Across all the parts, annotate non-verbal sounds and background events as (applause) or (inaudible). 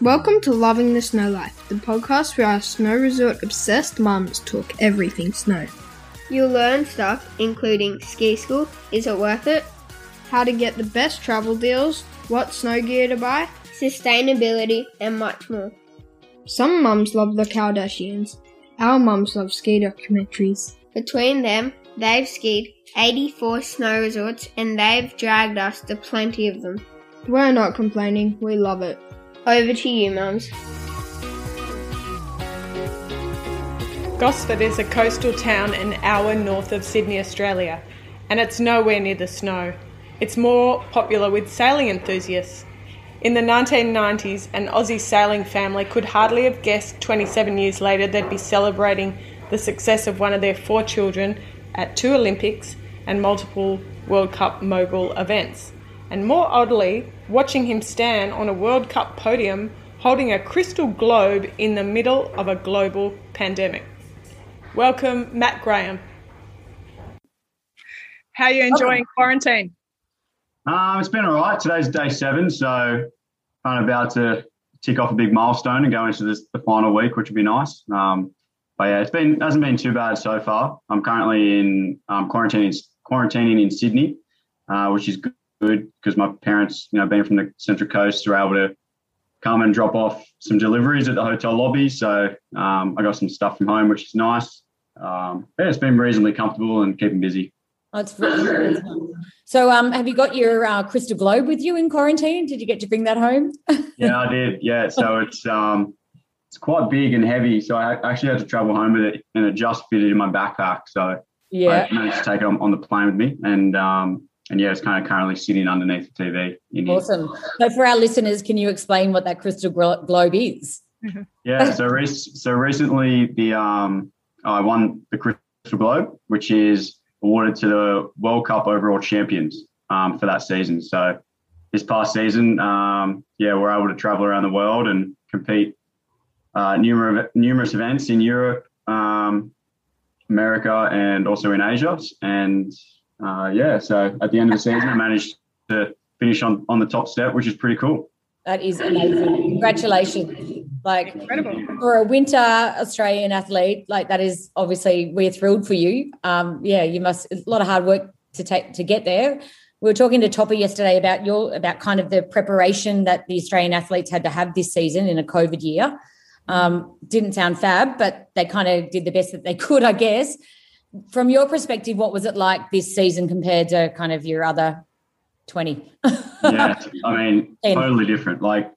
Welcome to Loving the Snow Life, the podcast where our snow resort obsessed mums talk everything snow. You'll learn stuff including ski school, is it worth it, How to get the best travel deals, what snow gear to buy. sustainability, and much more. Some mums love the Kardashians. Our mums love ski documentaries. Between them, they've skied 84 snow resorts and they've dragged us to plenty of them. We're not complaining, we love it. Over to you, mums. Gosford is a coastal town an hour north of Sydney, Australia, and it's nowhere near the snow. It's more popular with sailing enthusiasts. In the 1990s, an Aussie sailing family could hardly have guessed 27 years later they'd be celebrating the success of one of their four children at two Olympics and multiple World Cup mogul events. And more oddly, watching him stand on a World Cup podium holding a crystal globe in the middle of a global pandemic. Welcome, Matt Graham. How are you enjoying quarantine? Um, it's been all right. Today's day seven, so kind of about to tick off a big milestone and go into this, the final week, which would be nice. Um, but yeah, it's been hasn't been too bad so far. I'm currently in um, quarantining quarantining in Sydney, uh, which is good because my parents, you know, being from the Central Coast, are able to come and drop off some deliveries at the hotel lobby. So um, I got some stuff from home, which is nice. Um, yeah, it's been reasonably comfortable and keeping busy. Oh, it's really so. Um, have you got your uh, crystal globe with you in quarantine? Did you get to bring that home? (laughs) yeah, I did. Yeah, so it's um, it's quite big and heavy. So I actually had to travel home with it, and it just fitted in my backpack. So yeah, I managed to take it on, on the plane with me, and um, and yeah, it's kind of currently sitting underneath the TV. In here. awesome. So for our listeners, can you explain what that crystal globe is? Yeah, so rec- so recently the um, I won the Crystal Globe, which is awarded to the World Cup overall champions um, for that season. So this past season, um, yeah, we're able to travel around the world and compete uh, numerous numerous events in Europe, um, America, and also in Asia. And uh, yeah, so at the end of the season, I managed to finish on on the top step, which is pretty cool. That is amazing. Congratulations. Like Incredible. for a winter Australian athlete, like that is obviously we're thrilled for you. Um, yeah, you must a lot of hard work to take to get there. We were talking to Topper yesterday about your about kind of the preparation that the Australian athletes had to have this season in a COVID year. Um, didn't sound fab, but they kind of did the best that they could, I guess. From your perspective, what was it like this season compared to kind of your other 20? yeah, I mean, (laughs) totally different. Like,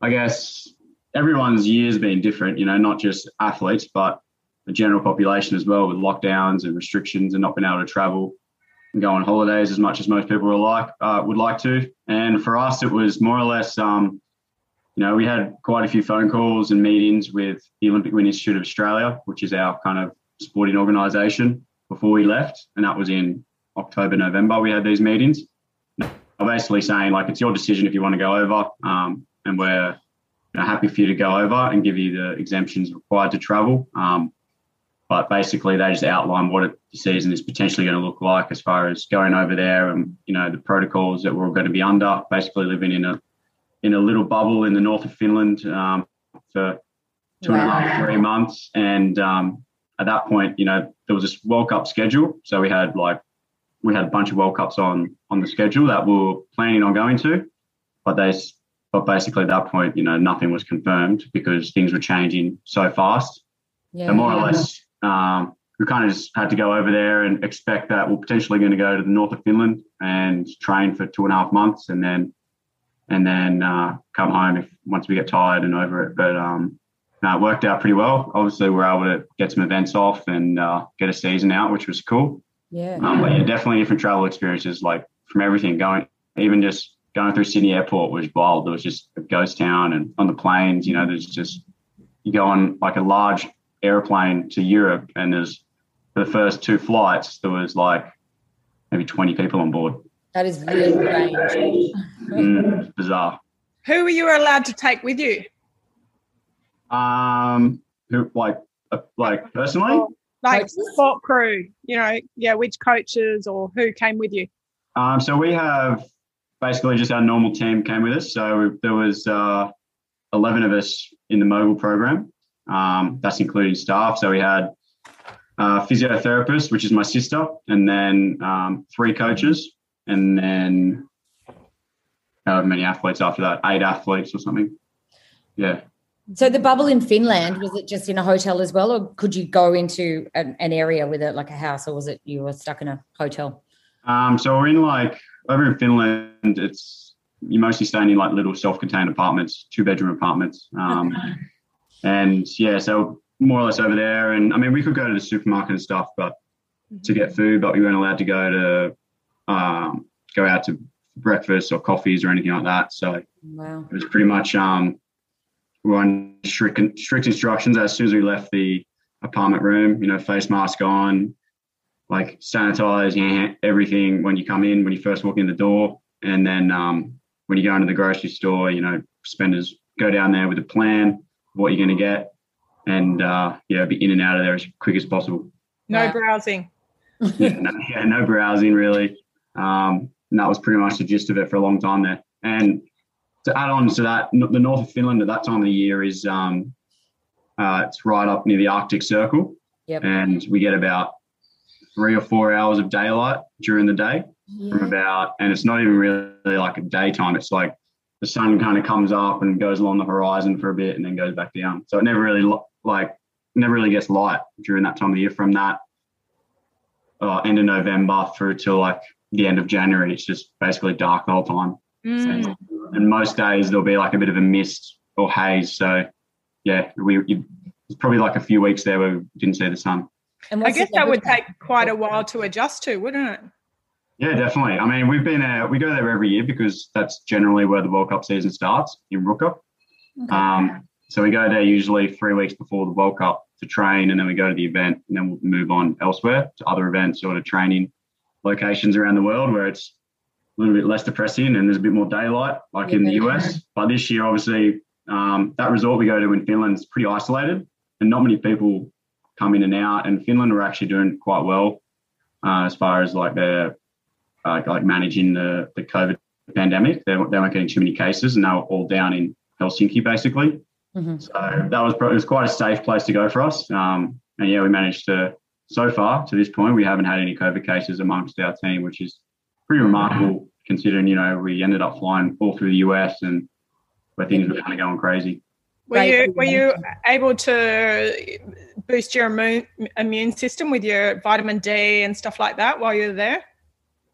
I guess everyone's year's been different, you know, not just athletes, but the general population as well, with lockdowns and restrictions and not being able to travel and go on holidays as much as most people are like uh, would like to. And for us, it was more or less, um, you know, we had quite a few phone calls and meetings with the Olympic Winter Institute of Australia, which is our kind of sporting organisation, before we left, and that was in October, November. We had these meetings are basically saying like it's your decision if you want to go over, um, and we're you know, happy for you to go over and give you the exemptions required to travel. Um, but basically, they just outline what the season is potentially going to look like as far as going over there and you know the protocols that we're all going to be under. Basically, living in a in a little bubble in the north of Finland um, for two and a half, three months, and um, at that point, you know, there was this World Cup schedule, so we had like we had a bunch of World Cups on on the schedule that we were planning on going to, but they but basically at that point, you know, nothing was confirmed because things were changing so fast. Yeah. So more or less, um, we kind of just had to go over there and expect that we're potentially going to go to the north of Finland and train for two and a half months, and then and then uh, come home if once we get tired and over it. But um, no, it worked out pretty well. Obviously, we are able to get some events off and uh, get a season out, which was cool. Yeah. Um, but yeah, definitely different travel experiences, like from everything going, even just going through Sydney Airport was wild. There was just a ghost town, and on the planes, you know, there's just you go on like a large airplane to Europe, and there's for the first two flights there was like maybe 20 people on board. That is really strange. Mm, bizarre. Who were you allowed to take with you? Um, who like uh, like personally? Like sport crew, you know, yeah, which coaches or who came with you? Um, so we have basically just our normal team came with us. So there was uh, 11 of us in the mogul program. Um, that's including staff. So we had a physiotherapist, which is my sister, and then um, three coaches, and then however many athletes after that, eight athletes or something. Yeah. So the bubble in Finland was it just in a hotel as well, or could you go into an, an area with it, like a house, or was it you were stuck in a hotel? Um, so we're in like over in Finland. It's you're mostly staying in like little self-contained apartments, two-bedroom apartments. Um, and yeah, so more or less over there. And I mean, we could go to the supermarket and stuff, but to get food, but we weren't allowed to go to um, go out to breakfast or coffees or anything like that. So Wow. it was pretty much um, were on strict strict instructions as soon as we left the apartment room. You know, face mask on, like sanitize your hand, everything when you come in, when you first walk in the door, and then um, when you go into the grocery store, you know, spenders go down there with a plan of what you're going to get, and uh, yeah, be in and out of there as quick as possible. No Wow. browsing. (laughs) yeah, no, yeah, no browsing really. Um, and that was pretty much the gist of it for a long time there. And to add on to that, the north of Finland at that time of the year is um, uh, it's right up near the Arctic Circle, Yep. and we get about three or four hours of daylight during the day from about, and it's not even really like a daytime. It's like the sun kind of comes up and goes along the horizon for a bit and then goes back down. So it never really like never really gets light during that time of the year. From that uh, end of November through till like the end of January, it's just basically dark the whole time. Mm. And most days there'll be like a bit of a mist or haze. So yeah, we it's probably like a few weeks there where we didn't see the sun. And I guess that would take quite a while to adjust to, wouldn't it? Yeah, definitely. I mean, we've been there, we go there every year because that's generally where the World Cup season starts in Ruka. Um, so we go there usually three weeks before the World Cup to train, and then we go to the event, and then we'll move on elsewhere to other events or to training locations around the world where it's a little bit less depressing and there's a bit more daylight, like in the Yeah. US. But this year, obviously, um, that resort we go to in Finland is pretty isolated, and not many people come in and out. And Finland are actually doing quite well uh, as far as like their uh, like managing the, the COVID pandemic. They, they weren't getting too many cases, and they were all down in Helsinki basically. Mhm. So that was pro- it was quite a safe place to go for us. Um, and yeah, we managed to so far to this point we haven't had any COVID cases amongst our team, which is pretty remarkable considering you know we ended up flying all through the US and where things were kind of going crazy. Were you were you able to boost your immune immune system with your vitamin D and stuff like that while you were there?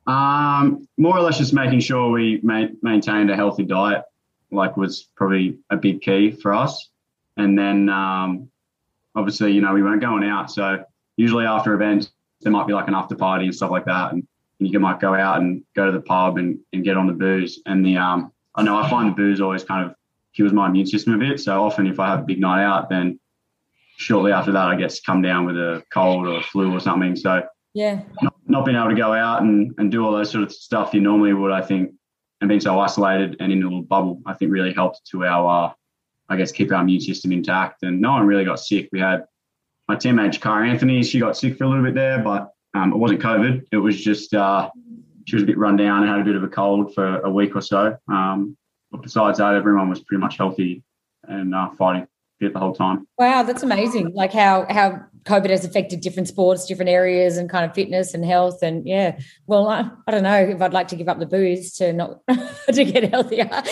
Um, more or less just making sure we ma- maintained a healthy diet, like was probably a big key for us. And then um, obviously, you know, we weren't going out. So usually after events, there might be like an after party and stuff like that. And, and you might go out and go to the pub and, and get on the booze. And the, um, I know I find the booze always kind of kills my immune system a bit. So often if I have a big night out, then shortly after that, I to come down with a cold or a flu or something. So Yeah. not, not being able to go out and, and do all those sort of stuff you normally would, I think, and being so isolated and in a little bubble, I think really helped to our, uh, I guess, keep our immune system intact. And no one really got sick. We had my teammate, Jakara Anthony, she got sick for a little bit there, but um, it wasn't COVID. It was just uh, she was a bit run down and had a bit of a cold for a week or so. Um, but besides that, everyone was pretty much healthy and uh, fighting fit the whole time. Wow, that's amazing. Like how how COVID has affected different sports, different areas, and kind of fitness and health. And yeah, well, I, I don't know if I'd like to give up the booze to not (laughs) to get healthier. (laughs)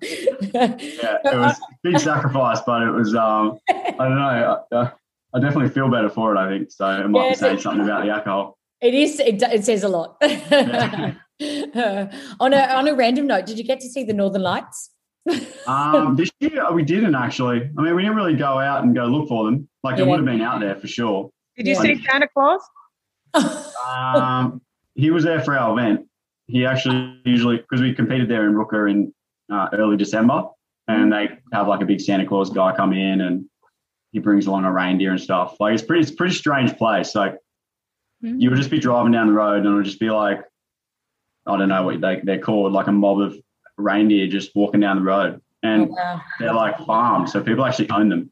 Yeah, it was a big sacrifice, but it was, um, I don't know. I, I definitely feel better for it, I think. So it might Yeah, be saying something about the alcohol. It is. It, it says a lot. (laughs) on a on a random note, did you get to see the Northern Lights? Um, (laughs) this year we didn't actually. I mean, we didn't really go out and go look for them. Like it would have been out there for sure. Did you Yeah. see Santa Claus? Um, he was there for our event. He actually usually because we competed there in Ruka in uh, early December, and they have like a big Santa Claus guy come in and he brings along a reindeer and stuff. Like it's pretty, it's a pretty strange place. Like Mhm. you would just be driving down the road and it would just be like, I don't know what they they're called, like a mob of reindeer just walking down the road, Oh, and wow. they're like farmed, so people actually own them,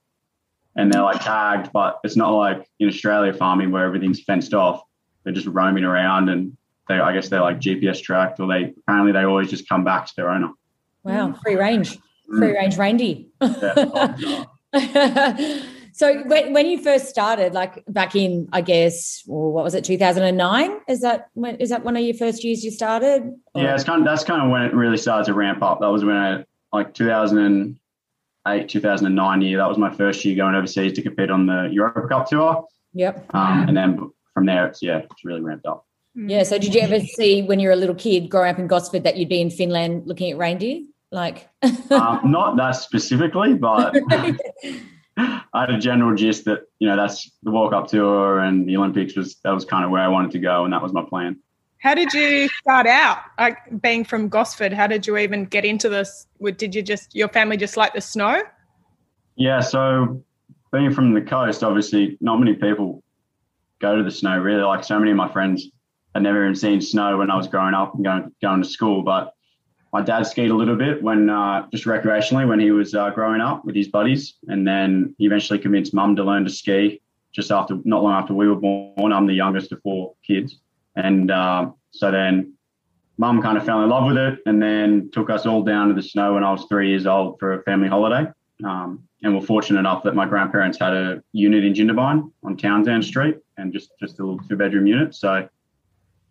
and they're like tagged. But it's not like in Australia farming where everything's fenced off. They're just roaming around, and they, I guess, they're like GPS tracked, or they apparently they always just come back to their owner. Wow, free range. free range reindeer. Yeah. (laughs) (laughs) so when, when you first started, like back in, I guess, well, what was it, two thousand and nine? Is that when is that one of your first years you started? Or- Yeah, it's kind of that's kind of when it really started to ramp up. That was when I like 2008, 2009 year. That was my first year going overseas to compete on the Europa Cup tour, Yep. um, and then from there, it's yeah, it's really ramped up. Yeah. So did you ever see when you were a little kid growing up in Gosford that you'd be in Finland looking at reindeer? Like, um, (laughs) not that specifically, but (laughs) I had a general gist that you know that's the World Cup tour and the Olympics was that was kind of where I wanted to go, and that was my plan. How did you start out? Like being from Gosford, how did you even get into this? Did you just your family just like the snow? Yeah, so being from the coast, obviously, not many people go to the snow. Really, like so many of my friends had never even seen snow when I was growing up and going going to school. But my dad skied a little bit when uh, just recreationally when he was uh, growing up with his buddies, and then he eventually convinced mum to learn to ski. Just after, not long after we were born, I'm the youngest of four kids, and uh, so then mum kind of fell in love with it, and then took us all down to the snow when I was three years old for a family holiday. Um, and we're fortunate enough that my grandparents had a unit in Jindabyne on Townsend Street, and just just a little two bedroom unit. So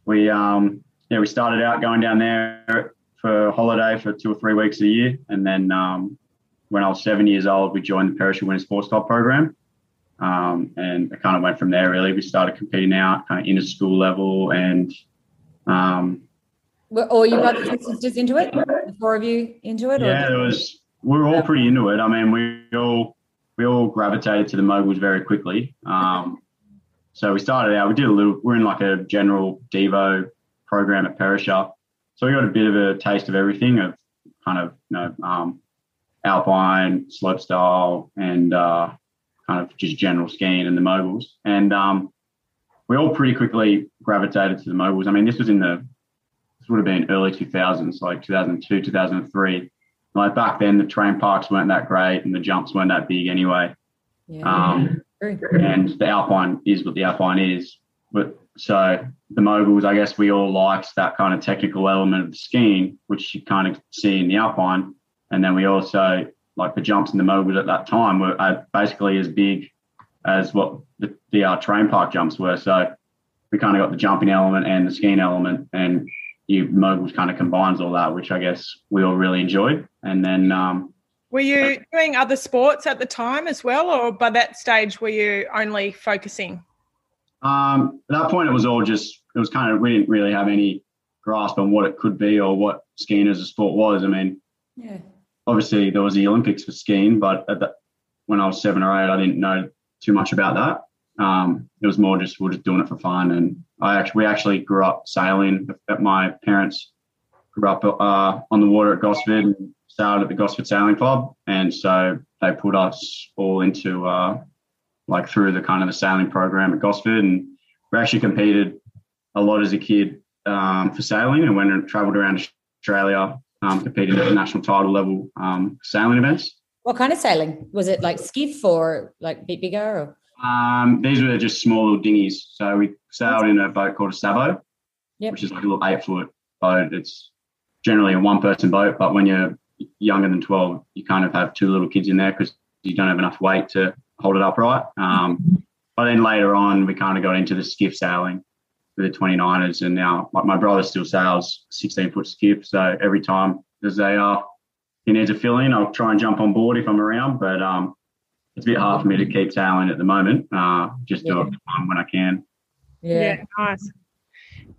we um, yeah we started out going down there for a holiday for two or three weeks a year, and then um, when I was seven years old, we joined the Perisher Winter Sports Club program, um, and it kind of went from there. Really, we started competing out kind of inter school level, and um, were all your brothers and sisters into it? The four of you into it? yeah, there was we were all pretty into it. I mean, we all we all gravitated to the moguls very quickly. Um, so we started out. We did a little. We're in like a general Devo program at Perisher, so we got a bit of a taste of everything of kind of you know um, alpine, slope style, and uh, kind of just general skiing and the moguls. And um, we all pretty quickly gravitated to the moguls. I mean, this was in the this would have been early 2000s, like 2002, 2003 like back then the terrain parks weren't that great and the jumps weren't that big anyway Yeah. um, and the alpine is what the alpine is but so the moguls i guess we all liked that kind of technical element of the skiing which you kind of see in the alpine and then we also like the jumps in the moguls at that time were uh, basically as big as what the, the uh, terrain park jumps were so we kind of got the jumping element and the skiing element and you moguls kind of combines all that which i guess we all really enjoyed and then um, Were you doing other sports at the time as well, or by that stage were you only focusing? Um, at that point, it was all just, it was kind of, we didn't really have any grasp on what it could be or what skiing as a sport was. I mean, Yeah. obviously there was the Olympics for skiing, but at the, when I was seven or eight, I didn't know too much about that. Um, it was more just, we're just doing it for fun. And I actually, we actually grew up sailing at my parents grew up uh, on the water at Gosford and sailed at the Gosford Sailing Club. And so they put us all into uh, like through the kind of the sailing program at Gosford. And we actually competed a lot as a kid um, for sailing and went and traveled around Australia, um, competed at the national title level um, sailing events. What kind of sailing? Was it like skiff or like a bit bigger? Or? Um, these were just small little dinghies. So we sailed in a boat called a Sabot, Yep. which is like a little eight foot boat. It's generally a one person boat, but when you're younger than 12, you kind of have two little kids in there because you don't have enough weight to hold it upright. Um, but then later on, we kind of got into the skiff sailing with the 29ers, and now like my brother still sails 16 foot skiff. So every time there's a uh, he needs a fill in, I'll try and jump on board if I'm around, but um, it's a bit hard for me to keep sailing at the moment. Uh, just do it when I can. Yeah. nice.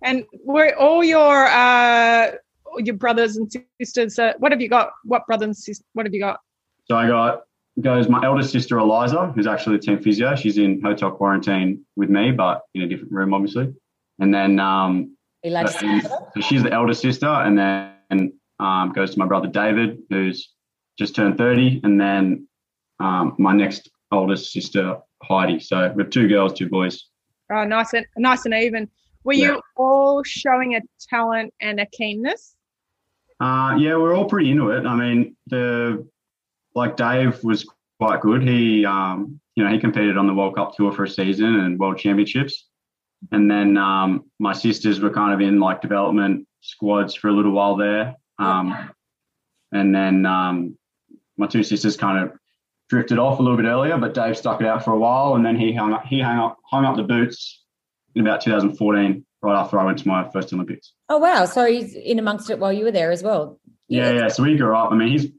And were all your uh, your brothers and sisters? Uh, what have you got? What brothers and sisters? What have you got? So I got goes my eldest sister Eliza, who's actually the team physio. She's in hotel quarantine with me, but in a different room, obviously. And then um, You like so so she's the eldest sister, and then um, goes to my brother David, who's just turned thirty, and then um, my next oldest sister Heidi. So we have two girls, two boys. Oh, nice and nice and even. Were Yeah. you all showing a talent and a keenness? Uh, yeah, we're all pretty into it. I mean, the like Dave was quite good. He, um, you know, he competed on the World Cup tour for a season and World Championships, and then um, my sisters were kind of in like development squads for a little while there, um, and then um, my two sisters kind of drifted off a little bit earlier, but Dave stuck it out for a while, and then he hung up he hung up hung up the boots in about 2014, right after I went to my first Olympics. Oh wow! So he's in amongst it while you were there as well. Yeah, yeah. So we grew up. I mean, he's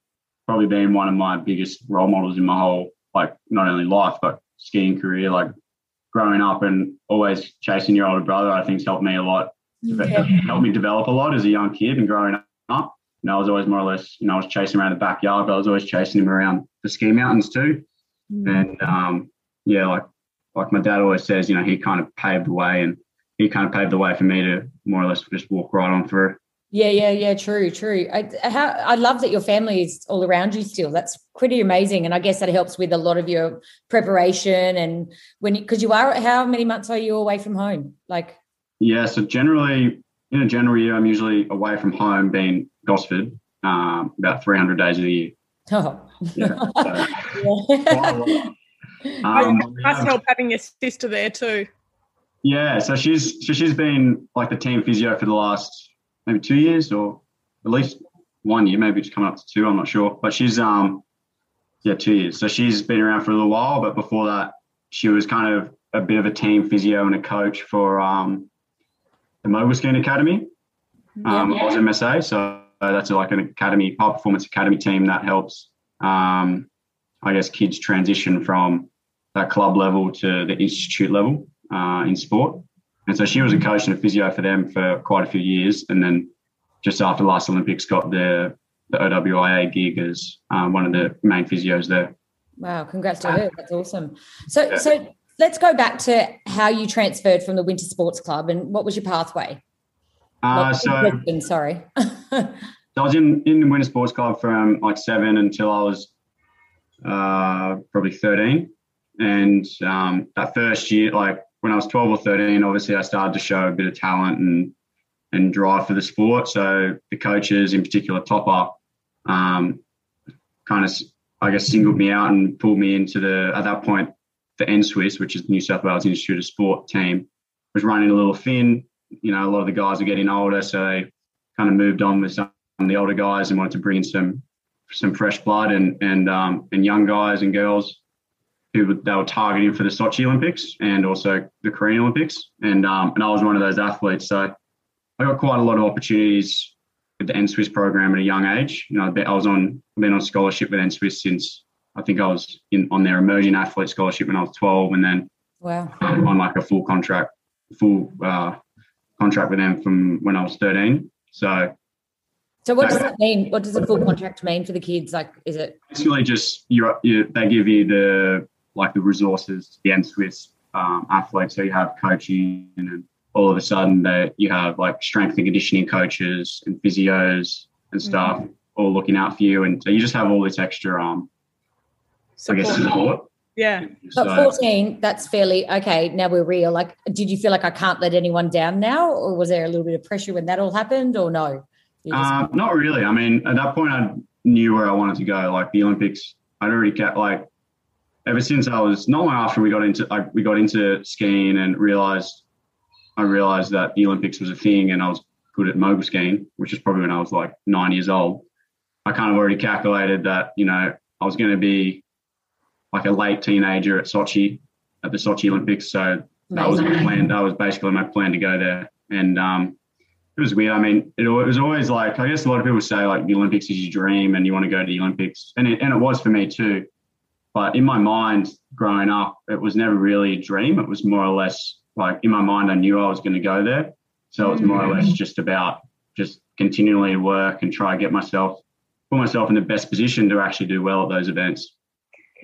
probably been one of my biggest role models in my whole like not only life but skiing career. Like growing up and always chasing your older brother, I think's helped me a lot. Yeah. Helped me develop a lot as a young kid and growing up. And I was always more or less, you know, I was chasing around the backyard, but I was always chasing him around the ski mountains too. And um, yeah, like like my dad always says, you know, he kind of paved the way and he kind of paved the way for me to more or less just walk right on through. Yeah, yeah, yeah. True, true. I, how, I love that your family is all around you still. That's pretty amazing, and I guess that helps with a lot of your preparation and when because you, are. How many months are you away from home? Like, Yeah, so generally in a general year, I'm usually away from home, being Gosford, um, about 300 days of the year. (laughs) oh, Yeah, so yeah. (laughs) quite a lot. Um, we Must have- help having your sister there too. Yeah, so she's so she's been like the team physio for the last maybe two years or at least one year, maybe it's coming up to two. I'm not sure, but she's um yeah two years. So she's been around for a little while, but before that, she was kind of a bit of a team physio and a coach for um the Mogul Skiing Academy, um, Yeah. Oz MSA. So that's like an academy, high performance academy team that helps um I guess kids transition from that club level to the institute level uh, in sport. And so she was a coach and a physio for them for quite a few years. And then just after last Olympics, got the, the OWIA gig as um, one of the main physios there. Wow, congrats to her. That's awesome. So, Yeah. so let's go back to how you transferred from the Winter Sports Club and what was your pathway? Uh, so, question, sorry. (laughs) so I was in, in the Winter Sports Club from like seven until I was uh, probably 13. And um, that first year, like when I was 12 or 13, obviously I started to show a bit of talent and and drive for the sport. So the coaches, in particular Topper, um, kind of, I guess, singled me out and pulled me into the, at that point, the NSWIS, which is the New South Wales Institute of Sport team, was running a little thin. You know, a lot of the guys were getting older, so they kind of moved on with some of the older guys and wanted to bring in some some fresh blood and and um, and young guys and girls who they were targeting for the Sochi Olympics and also the Korean Olympics. And um, and I was one of those athletes, so I got quite a lot of opportunities with the NSWIS program at a young age. You know, I was on I've been on scholarship with NSWIS since I think I was in on their emerging athlete scholarship when I was 12, and then wow. um, on like a full contract, full uh, contract with them from when I was 13. So So what does that mean? What does a full contract mean for the kids? Like, is it? basically just you, you they give you the like the resources the Swiss um, athletes so you have coaching and all of a sudden that you have like strength and conditioning coaches and physios and stuff all looking out for you and so you just have all this extra um I guess Support. support Yeah. But So- 14, that's fairly okay. Now we're real. Like, did you feel like I can't let anyone down now? Or was there a little bit of pressure when that all happened? Or no? You just- Um, not really. I mean, at that point, I knew where I wanted to go. Like the Olympics, I'd already kept like ever since I was not long after we got into like we got into skiing and realized I realized that the Olympics was a thing and I was good at mogul skiing, which is probably when I was like nine years old. I kind of already calculated that you know I was going to be like a late teenager at Sochi at the Sochi Olympics, so that was my plan. That was basically my plan to go there, and um, it was weird. I mean, it, it was always like I guess a lot of people say like the Olympics is your dream and you want to go to the Olympics, and it, and it was for me too. But in my mind, growing up, it was never really a dream. It was more or less like in my mind, I knew I was going to go there. So it's more or mm-hmm. less just about just continually work and try to get myself, put myself in the best position to actually do well at those events.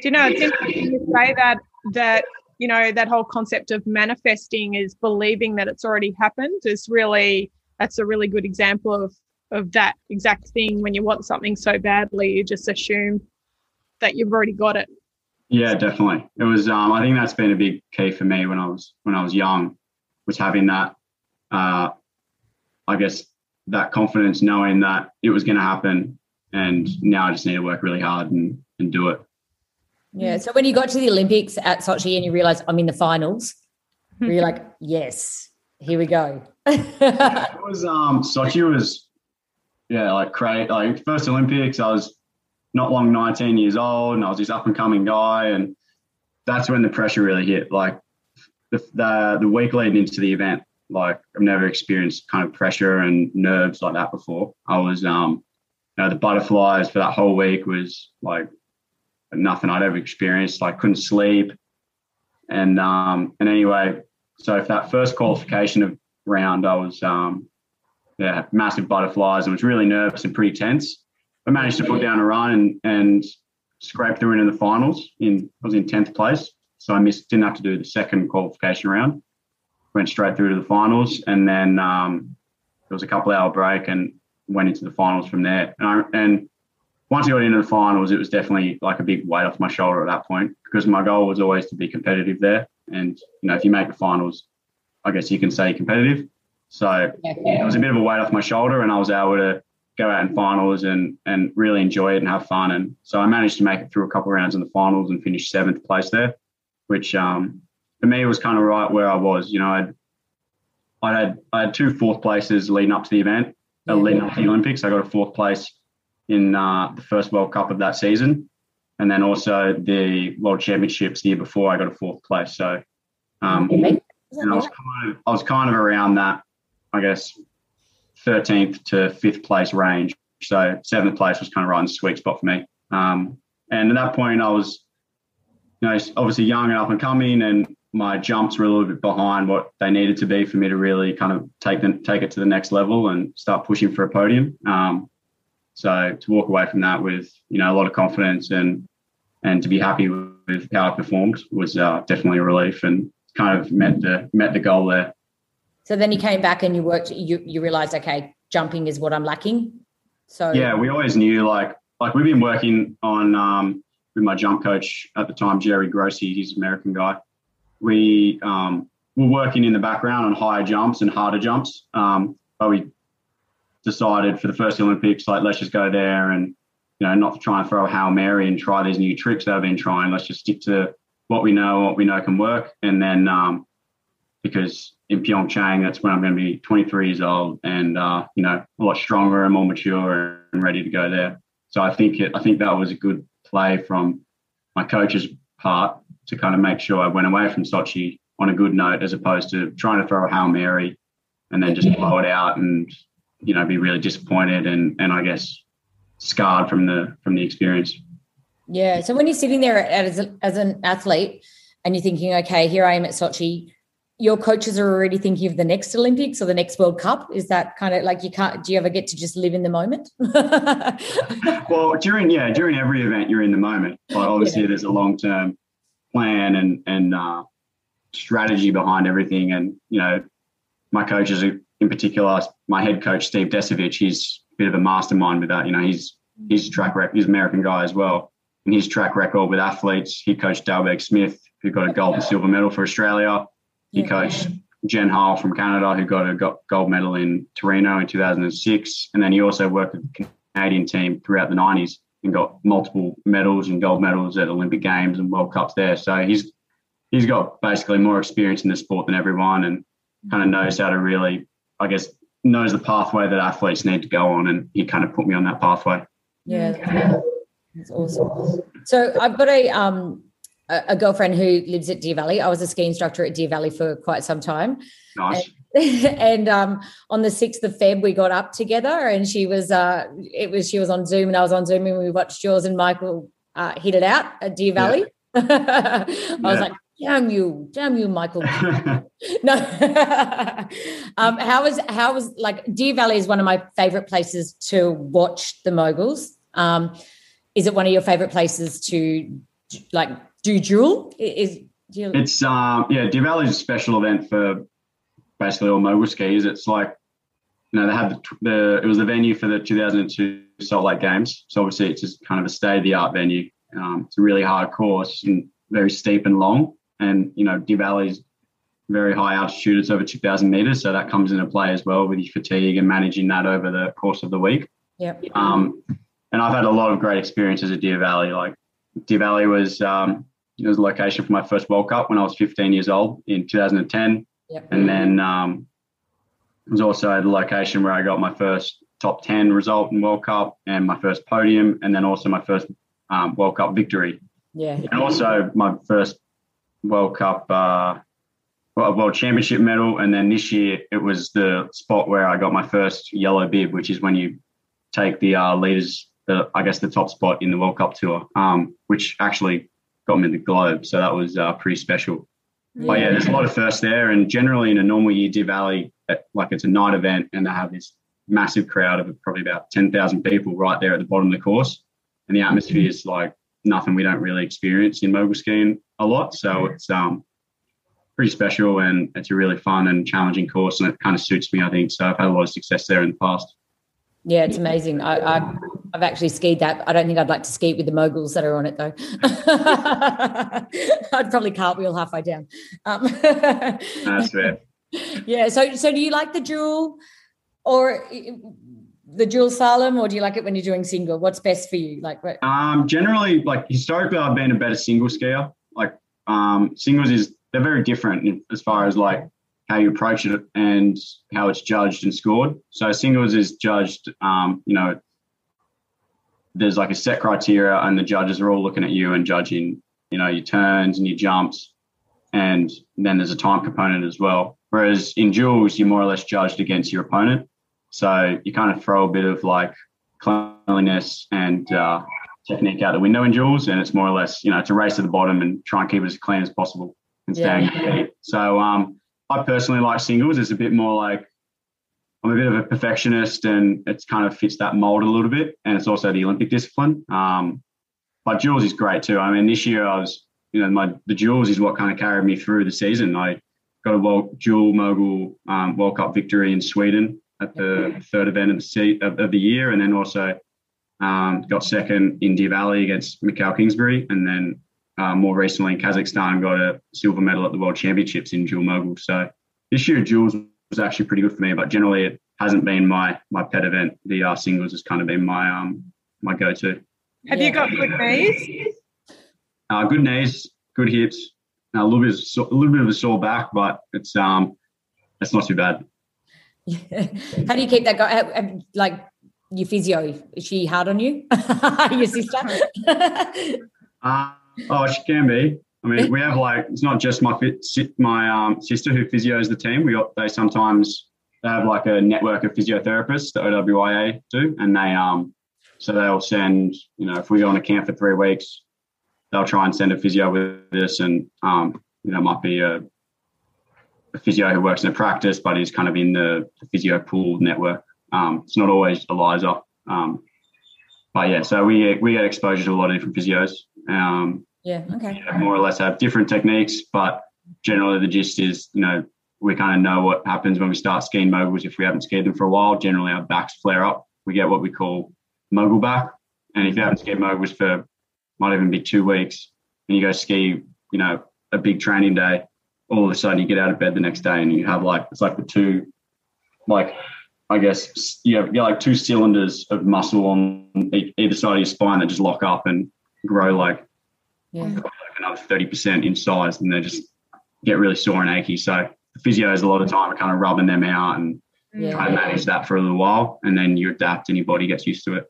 Do you know, it's interesting to say that that you know that whole concept of manifesting is believing that it's already happened is really that's a really good example of of that exact thing. When you want something so badly, you just assume that you've already got it. Yeah, definitely. It was. Um, I think that's been a big key for me when I was when I was young, was having that. Uh, I guess that confidence, knowing that it was going to happen, and now I just need to work really hard and and do it. yeah. So when you got to the Olympics at Sochi and you realized I'm in the finals, were you (laughs) like, yes, here we go? (laughs) It was um Sochi was yeah like great like first Olympics I was not long 19 years old, and I was this up and coming guy, and that's when the pressure really hit. Like the, the the week leading into the event, like I've never experienced kind of pressure and nerves like that before. I was um, you know, the butterflies for that whole week was like nothing I'd ever experienced. Like couldn't sleep, and um, and anyway, so for that first qualification of round, I was um, yeah, massive butterflies and was really nervous and pretty tense. I managed to put down a run and, and scrape through into the finals. In I was in tenth place, so I missed. Didn't have to do the second qualification round. Went straight through to the finals, and then um, there was a couple hour break and went into the finals from there. And, I, and once I got into the finals, it was definitely like a big weight off my shoulder at that point because my goal was always to be competitive there. And you know, if you make the finals, I guess you can say competitive. So yeah, it was a bit of a weight off my shoulder, and I was able to go out in finals and and really enjoy it and have fun. And so I managed to make it through a couple of rounds in the finals and finish seventh place there, which um, for me was kind of right where I was. You know, I'd I had I had two fourth places leading up to the event, uh, leading up to the Olympics. I got a fourth place in uh, the first World Cup of that season, and then also the World Championships the year before. I got a fourth place. So, um, and I was kind of I was kind of around that I guess, 13th to fifth place range. So seventh place was kind of right in the sweet spot for me. Um, and at that point, I was, you know, obviously young and up and coming, and my jumps were a little bit behind what they needed to be for me to really kind of take the, take it to the next level and start pushing for a podium. Um, so to walk away from that with you know a lot of confidence and and to be happy with how I performed was uh, definitely a relief and kind of met the met the goal there. So then you came back and you worked. You you realized, okay, jumping is what I'm lacking. So yeah, we always knew like like we've been working on um, with my jump coach at the time, Jerry Grossi. He's an American guy. We um, were working in the background on higher jumps and harder jumps, um, but we decided for the first Olympics, like let's just go there and you know not try and throw a hail mary and try these new tricks that I've been trying. Let's just stick to what we know, what we know can work, and then um, because in Pyeongchang, that's when I'm going to be 23 years old and uh, you know a lot stronger and more mature and ready to go there. So I think it, I think that was a good play from my coach's part to kind of make sure I went away from Sochi on a good note as opposed to trying to throw a hail mary and then just blow it out and you know be really disappointed and and I guess scarred from the from the experience. Yeah. So when you're sitting there as, a, as an athlete and you're thinking, okay, here I am at Sochi your coaches are already thinking of the next Olympics or the next World Cup? Is that kind of like you can't? Do you ever get to just live in the moment? (laughs) well, during yeah, during every event, you're in the moment. But obviously, yeah. there's a long term plan and and uh, strategy behind everything. And you know, my coaches, in particular, my head coach Steve Desovich, he's a bit of a mastermind with that. You know, he's his track record, he's an American guy as well, and his track record with athletes. He coached Dale Begg-Smith, who got a gold and silver medal for Australia. He yeah. coached Jen Heil from Canada, who got a gold medal in Torino in 2006. And then he also worked with the Canadian team throughout the 90s and got multiple medals and gold medals at Olympic Games and World Cups there. So he's he's got basically more experience in the sport than everyone and kind of knows how to really, I guess, knows the pathway that athletes need to go on. And he kind of put me on that pathway. Yeah, that's awesome. So I've got a um a, girlfriend who lives at Deer Valley. I was a ski instructor at Deer Valley for quite some time. Nice. And, (laughs) and um, on the sixth of Feb, we got up together, and she was uh, it was she was on Zoom, and I was on Zoom, and we watched yours and Michael uh, hit it out at Deer Valley. Yeah. (laughs) I yeah. was like, damn you, damn you, Michael. (laughs) no. um, how was how was like Deer Valley is one of my favorite places to watch the moguls. Um, is it one of your favorite places to like do dual? Is you it's um yeah, Deer Valley is a special event for basically all mogul skis. It's like you know they had the, the it was the venue for the 2002 Salt Lake Games, so obviously it's just kind of a state of the art venue. Um, it's a really hard course and very steep and long, and you know Deer Valley's very high altitude. It's over 2,000 meters, so that comes into play as well with your fatigue and managing that over the course of the week. Yep. Um, and I've had a lot of great experiences at Deer Valley. Like Deer Valley was um, it was the location for my first World Cup when I was 15 years old in 2010. Yep. And then um, it was also the location where I got my first top 10 result in World Cup and my first podium, and then also my first um, World Cup victory. Yeah. And also my first World Cup, uh, World Championship medal. And then this year it was the spot where I got my first yellow bib, which is when you take the uh, leaders, the, I guess the top spot in the World Cup tour, um, which actually got me the globe. So that was uh, pretty special. Yeah. But yeah, there's a lot of firsts there. And generally in a normal year, Deer Valley, like it's a night event and they have this massive crowd of probably about 10,000 people right there at the bottom of the course. And the atmosphere is like nothing we don't really experience in mogul skiing a lot. So it's um, pretty special and it's a really fun and challenging course and it kind of suits me, I think. So I've had a lot of success there in the past. Yeah, it's amazing. I, I, have actually skied that. I don't think I'd like to ski it with the moguls that are on it, though. (laughs) I'd probably cartwheel halfway down. Um, (laughs) That's fair. Yeah. So, so do you like the dual or the dual slalom, or do you like it when you're doing single? What's best for you? Like, what? Um, generally, like historically, I've been a better single skier. Like, um, singles is they're very different as far as like how you approach it and how it's judged and scored. So singles is judged, um, you know, there's like a set criteria and the judges are all looking at you and judging, you know, your turns and your jumps. And then there's a time component as well. Whereas in duels, you're more or less judged against your opponent. So you kind of throw a bit of like cleanliness and uh, technique out the window in duels. and it's more or less, you know, it's a race to the bottom and try and keep it as clean as possible and stay yeah. on. So um, I personally like singles. It's a bit more like I'm a bit of a perfectionist, and it kind of fits that mold a little bit. And it's also the Olympic discipline. Um, but duals is great too. I mean, this year I was, you know, my the duals is what kind of carried me through the season. I got a world, dual mogul um, World Cup victory in Sweden at the third event of the, of, of the year, and then also um, got second in Deer Valley against Mikaël Kingsbury, and then uh, more recently in Kazakhstan got a silver medal at the World Championships in dual mogul. So this year duals was actually pretty good for me, but generally it hasn't been my my pet event. The uh, singles has kind of been my um my go to. Have yeah. you got good knees? Uh, good knees, good hips, a little bit of, a little bit of a sore back, but it's um it's not too bad. (laughs) How do you keep that going? Like your physio, is she hard on you? (laughs) your sister? (laughs) uh, oh, she can be. I mean, we have like it's not just my my um, sister who physios the team. We got they sometimes they have like a network of physiotherapists the OWIA do, and they um so they'll send you know if we go on a camp for three weeks, they'll try and send a physio with us, and um you know might be a, a physio who works in a practice, but is kind of in the, the physio pool network. Um, it's not always Eliza. Um, but yeah, so we we get exposure to a lot of different physios. Um, yeah. Okay. more or less have different techniques, but generally the gist is, you know, we kind of know what happens when we start skiing moguls. If we haven't skied them for a while, generally our backs flare up. We get what we call mogul back. And if you haven't skied moguls for might even be two weeks, and you go ski, you know, a big training day, all of a sudden you get out of bed the next day and you have like it's like the two, like I guess you have, you have like two cylinders of muscle on either side of your spine that just lock up and grow like yeah. like another 30% in size and they just get really sore and achy. So the physios a lot of time are kind of rubbing them out and mm. yeah. try to manage that for a little while and then you adapt and your body gets used to it.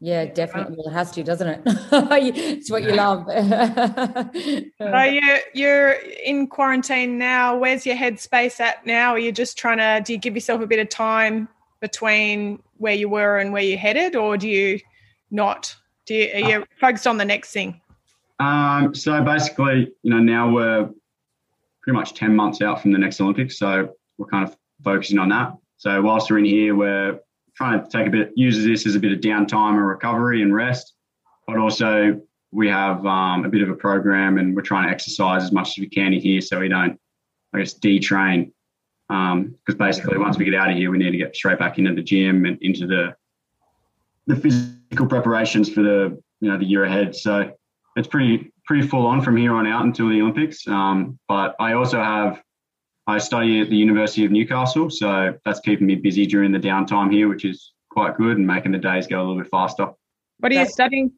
Yeah, definitely. Well, it has to, doesn't it? (laughs) it's what you love. (laughs) so you're you're in quarantine now. Where's your headspace at now? Are you just trying to? Do you give yourself a bit of time between where you were and where you're headed, or do you not? Do you, are you uh. focused on the next thing? Um, so basically, you know, now we're pretty much 10 months out from the next Olympics. So we're kind of focusing on that. So whilst we're in here, we're trying to take a bit, use this as a bit of downtime and recovery and rest. But also, we have um, a bit of a program and we're trying to exercise as much as we can in here so we don't, I guess, detrain. Because um, basically, once we get out of here, we need to get straight back into the gym and into the the physical preparations for the you know the year ahead. So it's pretty pretty full on from here on out until the Olympics. Um, but I also have I study at the University of Newcastle, so that's keeping me busy during the downtime here, which is quite good and making the days go a little bit faster. What are you studying?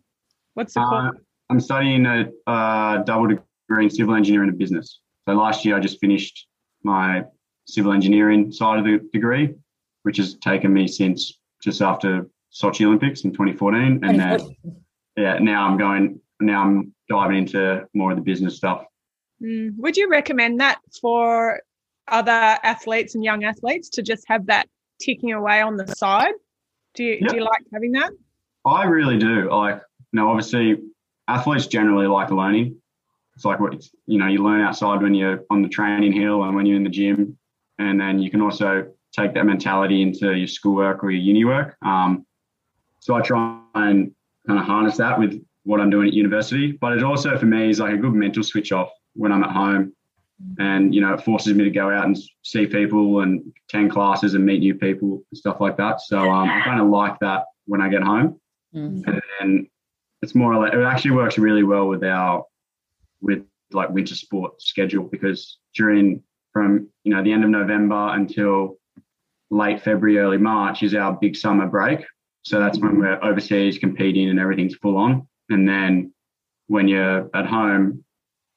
What's the uh, I'm studying a, a double degree in civil engineering and business. So last year I just finished my civil engineering side of the degree, which has taken me since just after Sochi Olympics in 2014, and then yeah, now I'm going. Now I'm diving into more of the business stuff. Mm. Would you recommend that for other athletes and young athletes to just have that ticking away on the side? Do you Yep. do you like having that? I really do. Like, you know, obviously, athletes generally like learning. It's like what it's, you know, you learn outside when you're on the training hill and when you're in the gym, and then you can also take that mentality into your schoolwork or your uni work. Um, so I try and kind of harness that with what I'm doing at university. But it also for me is like a good mental switch off when I'm at home, and you know, it forces me to go out and see people and attend classes and meet new people and stuff like that. So um, I kind of like that when I get home Mm. and then it's more like it actually works really well with our with like winter sport schedule because during from you know the end of November until late February, early March is our big summer break. So that's when we're overseas competing and everything's full on. And then when you're at home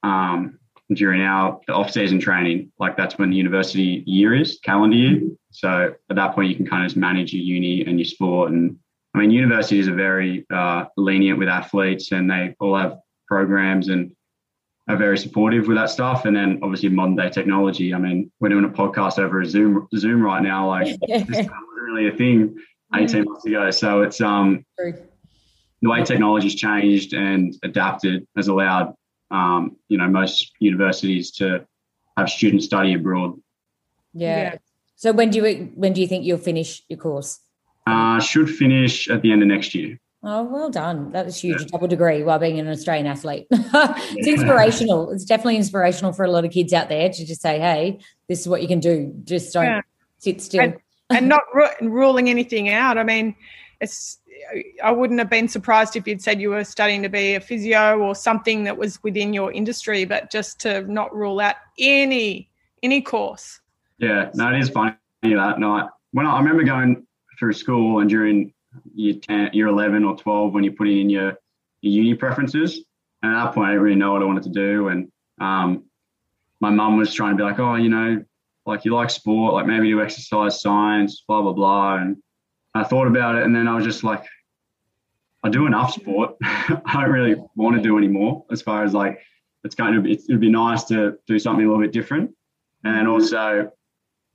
um, during our the off season training, like that's when the university year is calendar year. So at that point, you can kind of just manage your uni and your sport and I mean, universities are very uh, lenient with athletes, and they all have programs and are very supportive with that stuff. And then obviously modern day technology. I mean, we're doing a podcast over a Zoom Zoom right now. Like (laughs) this wasn't really a thing 18 months ago. So it's um True. The way technology's changed and adapted has allowed um, you know most universities to have students study abroad. yeah. So when do you when do you think you'll finish your course? Uh, should finish at the end of next year. Oh, well done. That is huge. A double degree while being an Australian athlete. (laughs) it's inspirational. It's definitely inspirational for a lot of kids out there to just say, hey, this is what you can do. Just don't Yeah. sit still. And- and not ru- ruling anything out. I mean, it's I wouldn't have been surprised if you'd said you were studying to be a physio or something that was within your industry, but just to not rule out any any course. Yeah, no, it is funny that night. When I, I remember going through school and during year 10, year 11 or 12, when you're putting in your, your uni preferences, and at that point, I didn't really know what I wanted to do. And um, my mum was trying to be like, oh, you know, like you like sport, like maybe do exercise science, blah, blah, blah. And I thought about it, and then I was just like, I do enough sport. (laughs) I don't really want to do any more as far as like, it's going to be, it'd be nice to do something a little bit different. And then also,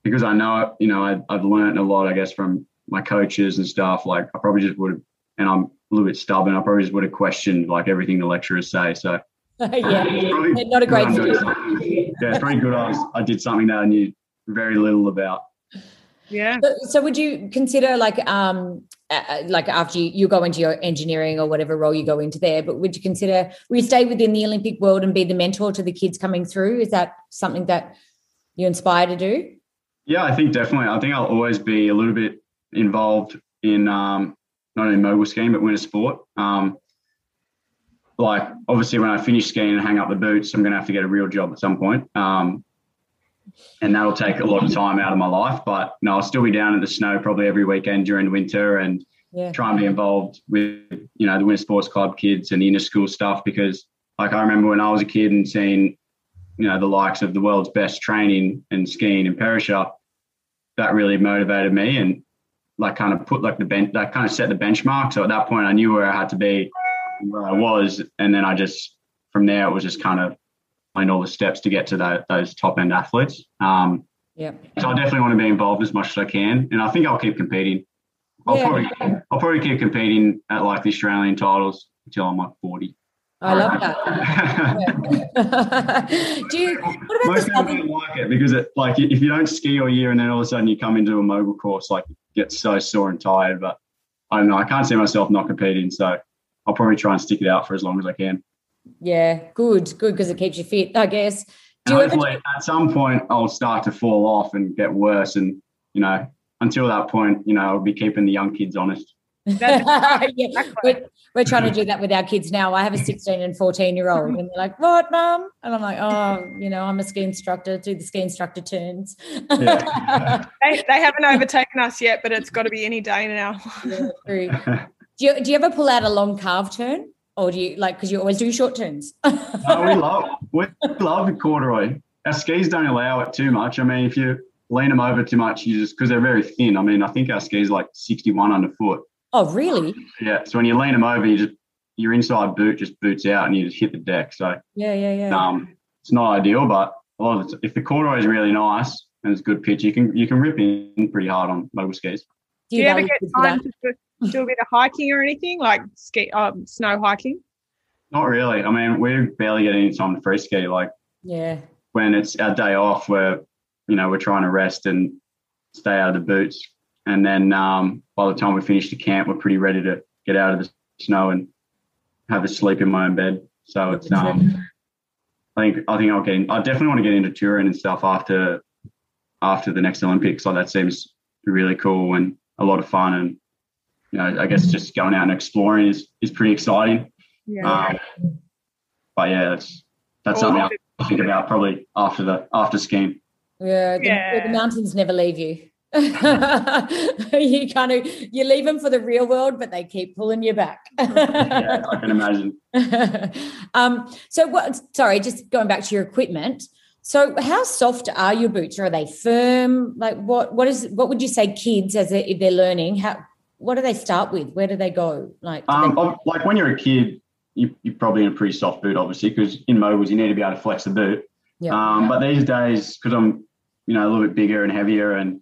because I know you know, I, I've learned a lot, I guess, from my coaches and stuff. Like, I probably just would have, and I'm a little bit stubborn. I probably just would have questioned like everything the lecturers say. So, (laughs) yeah. (laughs) probably Not a great good I'm doing fit. something- Yeah, it's pretty good. I, was, I did something that I knew very little about. Yeah. So, so would you consider like um uh, uh, like after you, you go into your engineering or whatever role you go into there, but would you consider will you stay within the Olympic world and be the mentor to the kids coming through? Is that something that you inspire to do? Yeah, I think definitely. I think I'll always be a little bit involved in um, not only mogul skiing but winter sport. Um, like obviously, when I finish skiing and hang up the boots, I'm going to have to get a real job at some point, um, and that'll take a lot of time out of my life. But no, I'll still be down in the snow probably every weekend during the winter and Yeah. try and be involved with you know the winter sports club kids and the inter school stuff because like I remember when I was a kid and seeing you know the likes of the world's best training and skiing in Perisher, that really motivated me and like kind of put like the bench that kind of set the benchmark. So at that point I knew where I had to be where I was. And then I just from there it was just kind of all the steps to get to that, those top end athletes. Um, Yeah. so I definitely want to be involved as much as I can. And I think I'll keep competing. I'll Yeah. probably I'll probably keep competing at like the Australian titles until I'm like 40. I love that. (laughs) Do you what about Most the people don't like it because it like if you don't ski all year and then all of a sudden you come into a mogul course, like you get so sore and tired. But I don't know. I can't see myself not competing, so I'll probably try and stick it out for as long as I can. Yeah, good, good because it keeps you fit, I guess. Do And you ever hopefully, at some point, I'll start to fall off and get worse. And you know, until that point, you know, I'll be keeping the young kids honest. (laughs) Yeah, we're, we're trying to do that with our kids now. I have a 16 and 14 year old, and they're like, What, mum? And I'm like, Oh, you know, I'm a ski instructor, do the ski instructor turns. Yeah. (laughs) They, they haven't overtaken us yet, but it's got to be any day now. Yeah, true. Do you, do you ever pull out a long carve turn? Or do you like, because you always do short turns? (laughs) No, we love we love corduroy. Our skis don't allow it too much. I mean, if you lean them over too much, you just because they're very thin. I mean, I think our skis are like 61 underfoot. Oh, really? Yeah. So when you lean them over, you just your inside boot just boots out and you just hit the deck. So Yeah, yeah, yeah. um, it's not ideal, but a lot of the, if the corduroy is really nice and it's good pitch, you can you can rip in pretty hard on mogul skis. Do you ever get time to do- do a bit of hiking or anything like ski, um, snow hiking? Not really. I mean, we barely get any time to free ski. Like Yeah. when it's our day off, we're you know we're trying to rest and stay out of the boots, and then um, by the time we finish the camp, we're pretty ready to get out of the snow and have a sleep in my own bed. So it's um, I think I think I'll get in, I definitely want to get into touring and stuff after after the next Olympics. Like that seems really cool and a lot of fun and you know I guess just going out and exploring is is pretty exciting. Yeah. Um, but yeah, that's that's Well, something I'll think about probably after the after skiing. Yeah, the, Yeah. the mountains never leave you. (laughs) you kind of you leave them for the real world, but they keep pulling you back. (laughs) Yeah, I can imagine. (laughs) um, so what? Sorry, just going back to your equipment. So, how soft are your boots? Are they firm? Like, what? What is? What would you say, kids, as they, if they're learning? How? What do they start with? Where do they go? Like, Um, they- like when you're a kid, you, you're probably in a pretty soft boot, obviously, because in moguls you need to be able to flex the boot. Yeah. Um, but these days, because I'm, you know, a little bit bigger and heavier and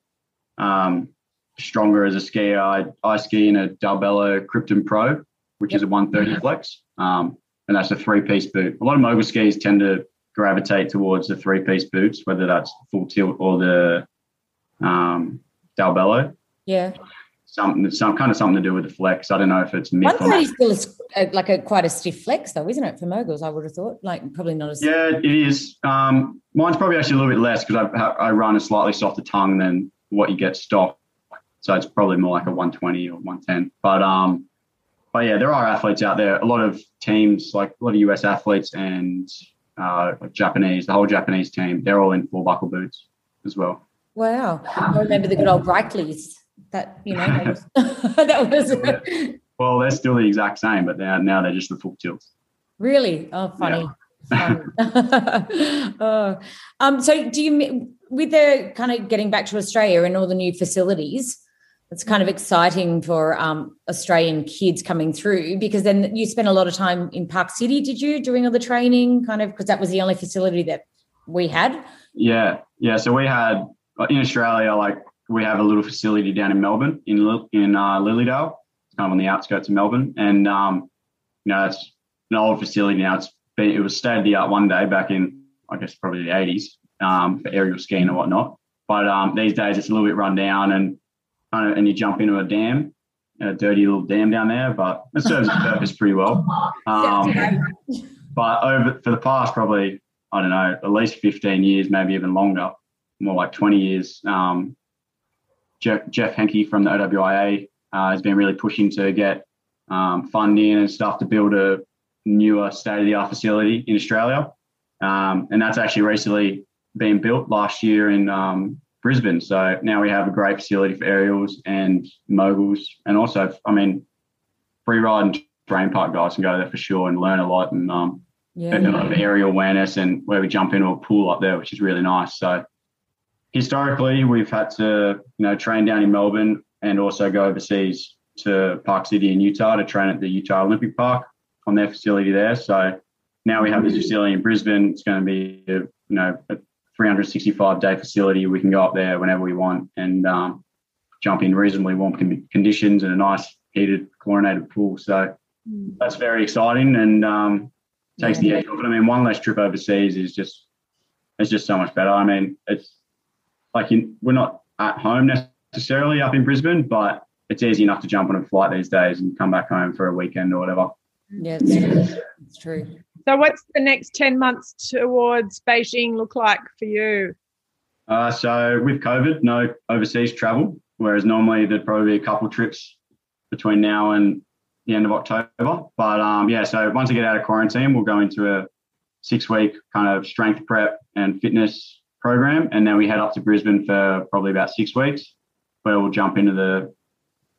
um, stronger as a skier, I, I ski in a Dalbello Krypton Pro, which is a 130 flex, um, and that's a three-piece boot. A lot of mogul skis tend to gravitate towards the three-piece boots, whether that's full tilt or the um, Dalbello. yeah, Something, some kind of something to do with the flex. I don't know if it's myth one thirty still is uh, like a quite a stiff flex, though, isn't it? For moguls, I would have thought. Like, probably not as. Yeah, it is. Um, mine's probably actually a little bit less because I, I run a slightly softer tongue than what you get stock. So it's probably more like a 120 or 110. But um, but yeah, there are athletes out there. A lot of teams, like a lot of US athletes and uh, like Japanese, the whole Japanese team, they're all in four buckle boots as well. Wow, I remember the good old Raichles. That you know, that was, (laughs) (laughs) that was Well, they're still the exact same, but now now they're just the full tilts. Really? Oh, funny. (laughs) Fun. oh. Um, so do you with the kind of getting back to Australia and all the new facilities, it's kind of exciting for um, Australian kids coming through because then you spent a lot of time in Park City, did you, doing all the training, kind of because that was the only facility that we had? Yeah, yeah. So we had in Australia, like we have a little facility down in Melbourne, in in uh, Lilydale, kind of on the outskirts of Melbourne, and um, you know it's an old facility now. It's been it was state of the art one day back in I guess probably the eighties um, for aerial skiing and whatnot. But um, these days it's a little bit run down and kind of and you jump into a dam, a dirty little dam down there, but it serves its purpose pretty well. Um, but over for the past probably I don't know at least 15 years, maybe even longer, more like 20 years. Jeff, Jeff Henke from the OWIA uh, has been really pushing to get um, funding and stuff to build a newer state of the art facility in Australia, um, and that's actually recently been built last year in um, Brisbane. So now we have a great facility for aerials and moguls, and also I mean free ride and terrain park guys can go there for sure and learn a lot and um, Yeah. and a lot of aerial awareness and where we jump into a pool up there, which is really nice. So historically, we've had to you know train down in Melbourne and also go overseas to Park City in Utah to train at the Utah Olympic Park on their facility there. So now we have this facility in Brisbane. It's going to be a, you know a 365 day facility. We can go up there whenever we want and um, jump in reasonably warm conditions and a nice heated chlorinated pool. So that's very exciting and um, takes the edge off it. I mean, one less trip overseas is just it's just so much better. I mean, it's like in, we're not at home necessarily up in Brisbane, but it's easy enough to jump on a flight these days and come back home for a weekend or whatever. Yeah, it's true. It's true. So, what's the next 10 months towards Beijing look like for you? Uh, so with COVID, no overseas travel, whereas normally there'd probably be a couple trips between now and the end of October. But um, yeah, so once I get out of quarantine, we'll go into a six week kind of strength prep and fitness program, and then we head up to Brisbane for probably about six weeks, where we'll jump into the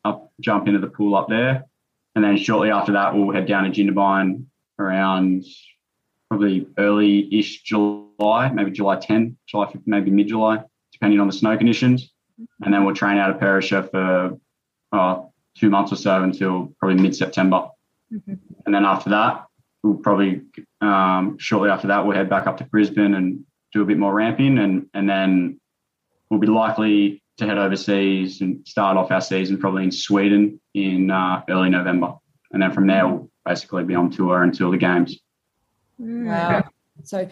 up jump into the pool up there, and then shortly after that we'll head down to Jindabyne around probably early-ish July, maybe July 10, July 5, maybe mid-July, depending on the snow conditions. And then we'll train out of Perisher for uh, two months or so until probably mid September. Mm-hmm. And then after that, we'll probably um, shortly after that we'll head back up to Brisbane and do a bit more ramping, and and then we'll be likely to head overseas and start off our season probably in Sweden in uh, early November, and then from there we'll basically be on tour until the games. Mm. Wow. So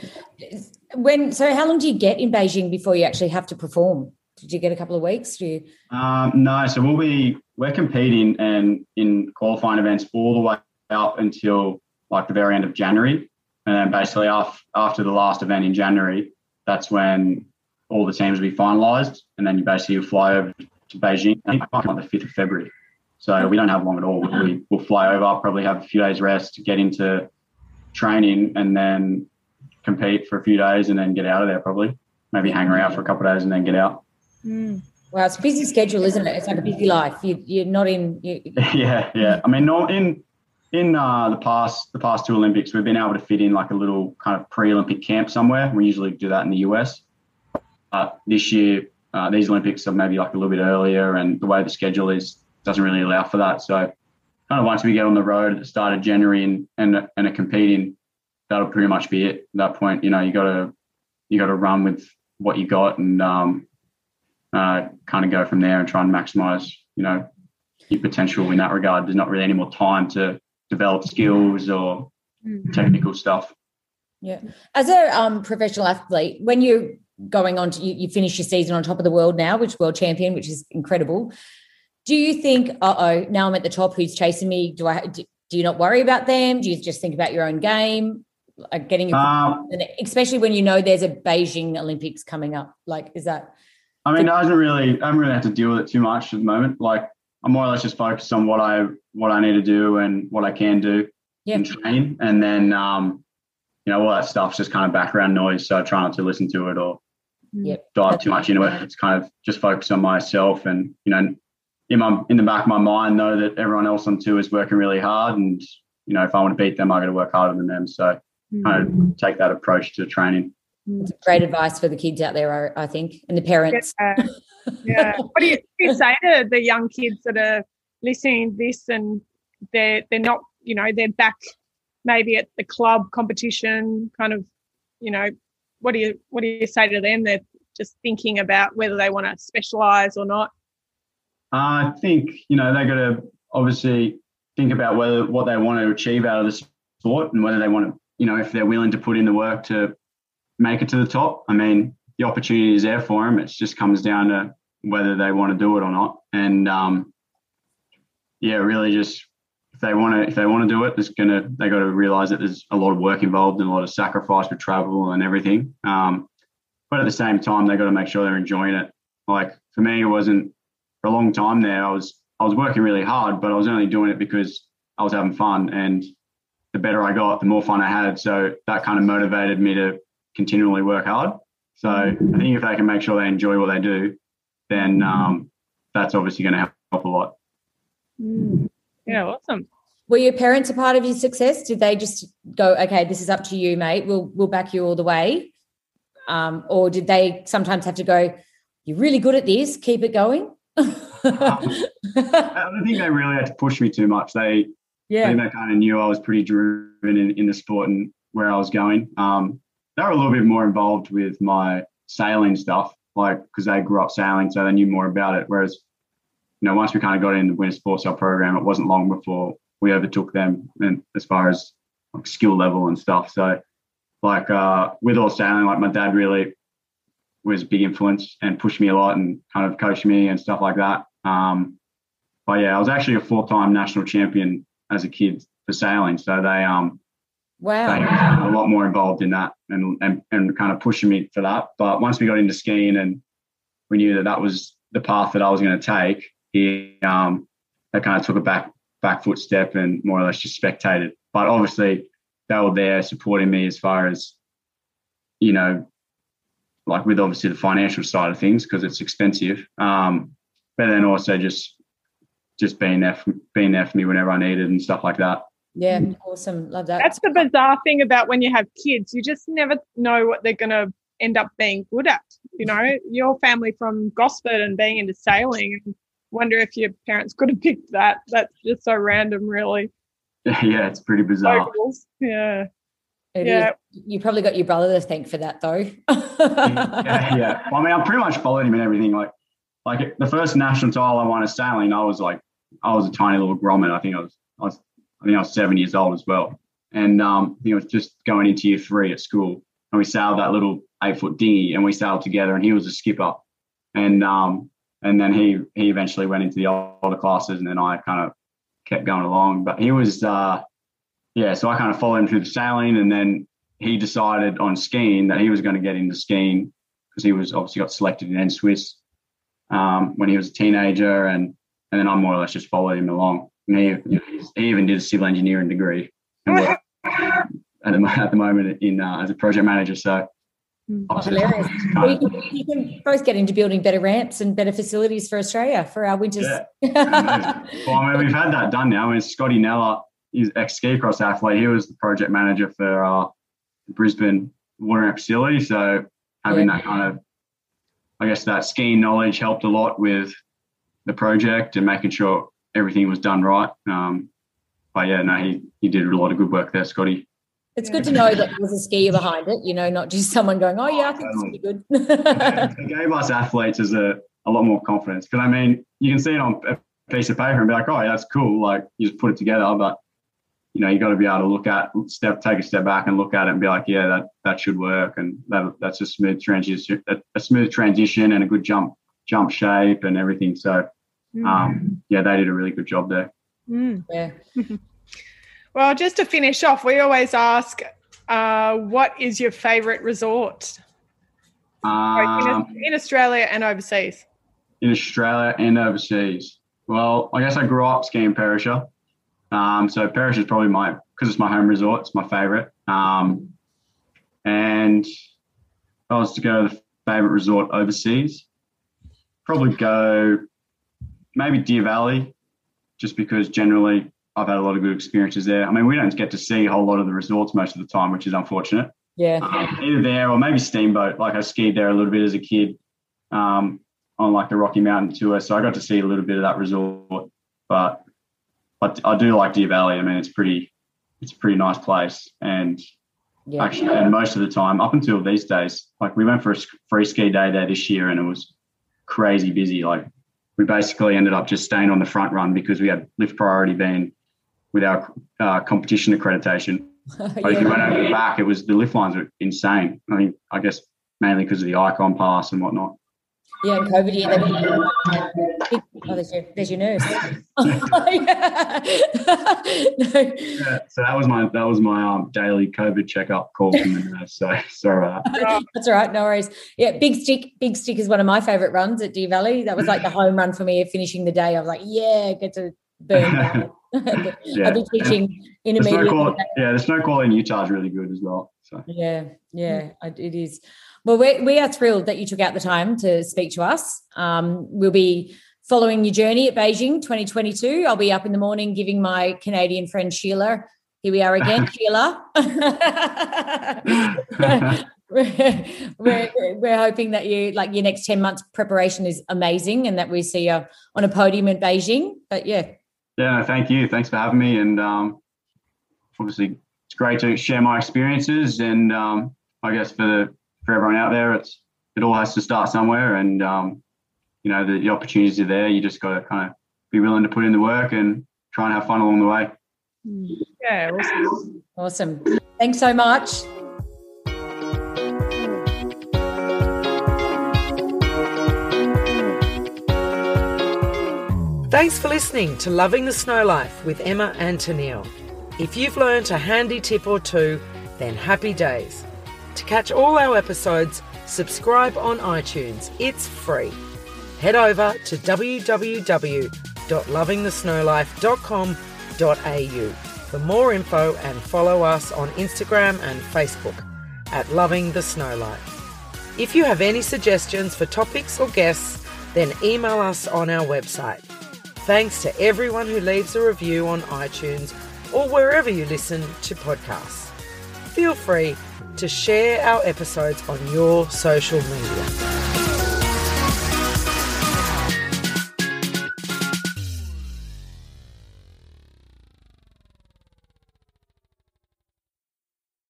when so how long do you get in Beijing before you actually have to perform? Did you get a couple of weeks? Do you? Um, no, so we'll be we're competing and in qualifying events all the way up until like the very end of January, and then basically after after the last event in January, that's when all the teams will be finalised, and then you basically fly over to Beijing I think on the fifth of February. So we don't have long at all. We, will fly over, probably have a few days rest, get into training, and then compete for a few days, and then get out of there. Probably maybe hang around for a couple of days, and then get out. Mm. Well, it's a busy schedule, isn't it? It's like a busy life. You, are not in. You... (laughs) yeah, yeah. I mean, in in uh, the past the past two Olympics, we've been able to fit in like a little kind of pre-Olympic camp somewhere. We usually do that in the US. Uh, this year, uh, these Olympics are maybe like a little bit earlier, and the way the schedule is doesn't really allow for that. So, kind of once we get on the road at the start of January and and, and are competing, that'll pretty much be it. At that point, you know, you got to you got to run with what you got and um, uh, kind of go from there and try and maximize, you know, your potential in that regard. There's not really any more time to develop skills or mm-hmm. technical stuff. Yeah. As a um, professional athlete, when you're going on to, you, you finish your season on top of the world now, which world champion, which is incredible. Do you think, uh oh, now I'm at the top, who's chasing me? Do I, do, do you not worry about them? Do you just think about your own game? Like getting, um, especially when you know there's a Beijing Olympics coming up. Like, is that? I mean, I don't really, I don't really have to deal with it too much at the moment. Like, I'm more or less just focused on what I what I need to do and what I can do yeah. in training, and then um, you know all that stuff's just kind of background noise. So I try not to listen to it or yep. dive too much into it. It's kind of just focus on myself, and you know, in my in the back of my mind, know that everyone else on tour is working really hard, and you know, if I want to beat them, I got to work harder than them. So mm. kind of take that approach to training. Mm. It's great advice for the kids out there, I, I think, and the parents. Yeah. yeah. What do you, you, (laughs) say to the young kids that are listening to this and they're they're not, you know, they're back maybe at the club competition, kind of, you know, what do you what do you say to them? They're just thinking about whether they want to specialize or not. I think you know they got to obviously think about whether what they want to achieve out of the sport and whether they want to, you know, if they're willing to put in the work to make it to the top. I mean, the opportunity is there for them. It just comes down to whether they want to do it or not. And um, yeah, really just if they want to if they want to do it, there's gonna they got to realize that there's a lot of work involved and a lot of sacrifice with travel and everything. Um, but at the same time, they got to make sure they're enjoying it. Like for me, it wasn't for a long time there. I was I was working really hard, but I was only doing it because I was having fun. And the better I got, the more fun I had. So that kind of motivated me to continually work hard. So I think if they can make sure they enjoy what they do, then um, that's obviously going to help a lot. Mm. Yeah, awesome. Were your parents a part of your success? Did they just go, okay, this is up to you, mate. We'll we'll back you all the way, um, or did they sometimes have to go? You're really good at this. Keep it going. um, (laughs) I don't think they really had to push me too much. They, yeah, they kind of knew I was pretty driven in, in the sport and where I was going. Um, they were a little bit more involved with my sailing stuff, like because they grew up sailing, so they knew more about it. Whereas, you know, once we kind of got in the winter sports sail program, it wasn't long before we overtook them, and as far as like skill level and stuff. So, like uh, with all sailing, like my dad really was a big influence and pushed me a lot and kind of coached me and stuff like that. Um, but yeah, I was actually a four-time national champion as a kid for sailing. So they um Wow. a lot more involved in that and, and, and kind of pushing me for that. But once we got into skiing and we knew that that was the path that I was going to take, he um, they kind of took a back back foot step and more or less just spectated. But obviously, they were there supporting me as far as, you know, like with obviously the financial side of things because it's expensive. Um, but then also just just being there, for, being there for me whenever I needed and stuff like that. Yeah, mm. awesome. Love that. That's the bizarre thing about when you have kids. You just never know what they're going to end up being good at. You know, (laughs) your family from Gosford and being into sailing. And wonder if your parents could have picked that. That's just so random, really. (laughs) Yeah, it's pretty bizarre. Locals. Yeah. It Yeah. is. You probably got your brother to thank for that, though. yeah, (laughs) yeah. Well, I mean, I pretty much followed him and everything. Like, like the first national title I won at sailing, I was like, I was a tiny little grommet. I think I was, I was, I think I was seven years old as well. And um, I think was just going into year three at school, and we sailed that little eight foot dinghy, and we sailed together. And he was a skipper, and um, and then he he eventually went into the older classes, and then I kind of kept going along. But he was, uh, yeah. So I kind of followed him through the sailing, and then he decided on skiing that he was going to get into skiing because he was obviously got selected in NSWIS um, when he was a teenager, and and then I more or less just followed him along. And he, you know, he's- he even did a civil engineering degree and worked (laughs) at the, at the moment in uh, as a project manager. So obviously hilarious. kind of- can, you can both get into building better ramps and better facilities for Australia for our winters. Yeah. (laughs) well, I mean, we've had that done now. I mean, Scotty Kneller, he's ex ski cross athlete. He was the project manager for uh, Brisbane water ramp facility. So having Yeah. that kind of, I guess, that skiing knowledge helped a lot with the project and making sure everything was done right. Um, but yeah, no, he he did a lot of good work there, Scotty. It's good to know that there was a skier behind it, you know, not just someone going, oh, yeah, I think this will be good. it gave us athletes as a, a lot more confidence because I mean you can see it on a piece of paper and be like, oh, yeah, that's cool. Like you just put it together, but you know you got to be able to look at step, take a step back and look at it and be like, yeah, that that should work, and that, that's a smooth transition, a, a smooth transition and a good jump jump shape and everything. So um, yeah, they did a really good job there. Mm. yeah. (laughs) Well, just to finish off, we always ask, uh, what is your favourite resort Um, in, in Australia and overseas? in Australia and overseas? Well, I guess I grew up skiing Perisher. Um, so Perisher is probably my, because it's my home resort, it's my favorite. Um, and if I was to go to the favorite resort overseas, probably go maybe Deer Valley, just because generally I've had a lot of good experiences there. I mean, we don't get to see a whole lot of the resorts most of the time, which is unfortunate Yeah. um, either there or maybe Steamboat. Like I skied there a little bit as a kid um, on like the Rocky Mountain tour, so I got to see a little bit of that resort. But I, I do like Deer Valley. I mean, it's pretty, it's a pretty nice place, and Yeah. actually, and most of the time, up until these days, like we went for a free ski day there this year, and it was crazy busy. Like we basically ended up just staying on the front run because we had lift priority being with our uh, competition accreditation. (laughs) But if you went over the back, it was the lift lines were insane. I mean, I guess mainly because of the Ikon pass and whatnot. Yeah, and COVID year. They oh, there's your, there's your nurse. no. Yeah, so that was my that was my um, daily COVID checkup call from the nurse. So sorry about that. (laughs) That's all right, no worries. Yeah, Big Stick, Big Stick is one of my favourite runs at Deer Valley. That was like the home run for me of finishing the day. I was like, yeah, get to burn. (laughs) Yeah. I've been teaching intermediate. yeah, the snow quality in Utah is really good as well. So Yeah, yeah, it is. Well, we we are thrilled that you took out the time to speak to us. Um, we'll be following your journey at Beijing 2022. I'll be up in the morning giving my Canadian friend Sheila. Here we are again, (laughs) Sheila. we're, we're, we're hoping that you like your next 10 months preparation is amazing and that we see you on a podium in Beijing. But yeah, yeah, thank you. Thanks for having me. And um, obviously, it's great to share my experiences. And um, I guess for the, for everyone out there, it's it all has to start somewhere. And um, you know, the, the opportunities are there. You just got to kind of be willing to put in the work and try and have fun along the way. Yeah, awesome. awesome. Thanks so much. Thanks for listening to Loving the Snow Life with Emma and Tennille. If you've learned a handy tip or two, then happy days. To catch all our episodes, subscribe on iTunes. It's free. Head over to www.lovingthesnowlife.com.au for more info and follow us on Instagram and Facebook at Loving the Snow Life. If you have any suggestions for topics or guests, then email us on our website. Thanks to everyone who leaves a review on iTunes or wherever you listen to podcasts. feel free to share our episodes on your social media.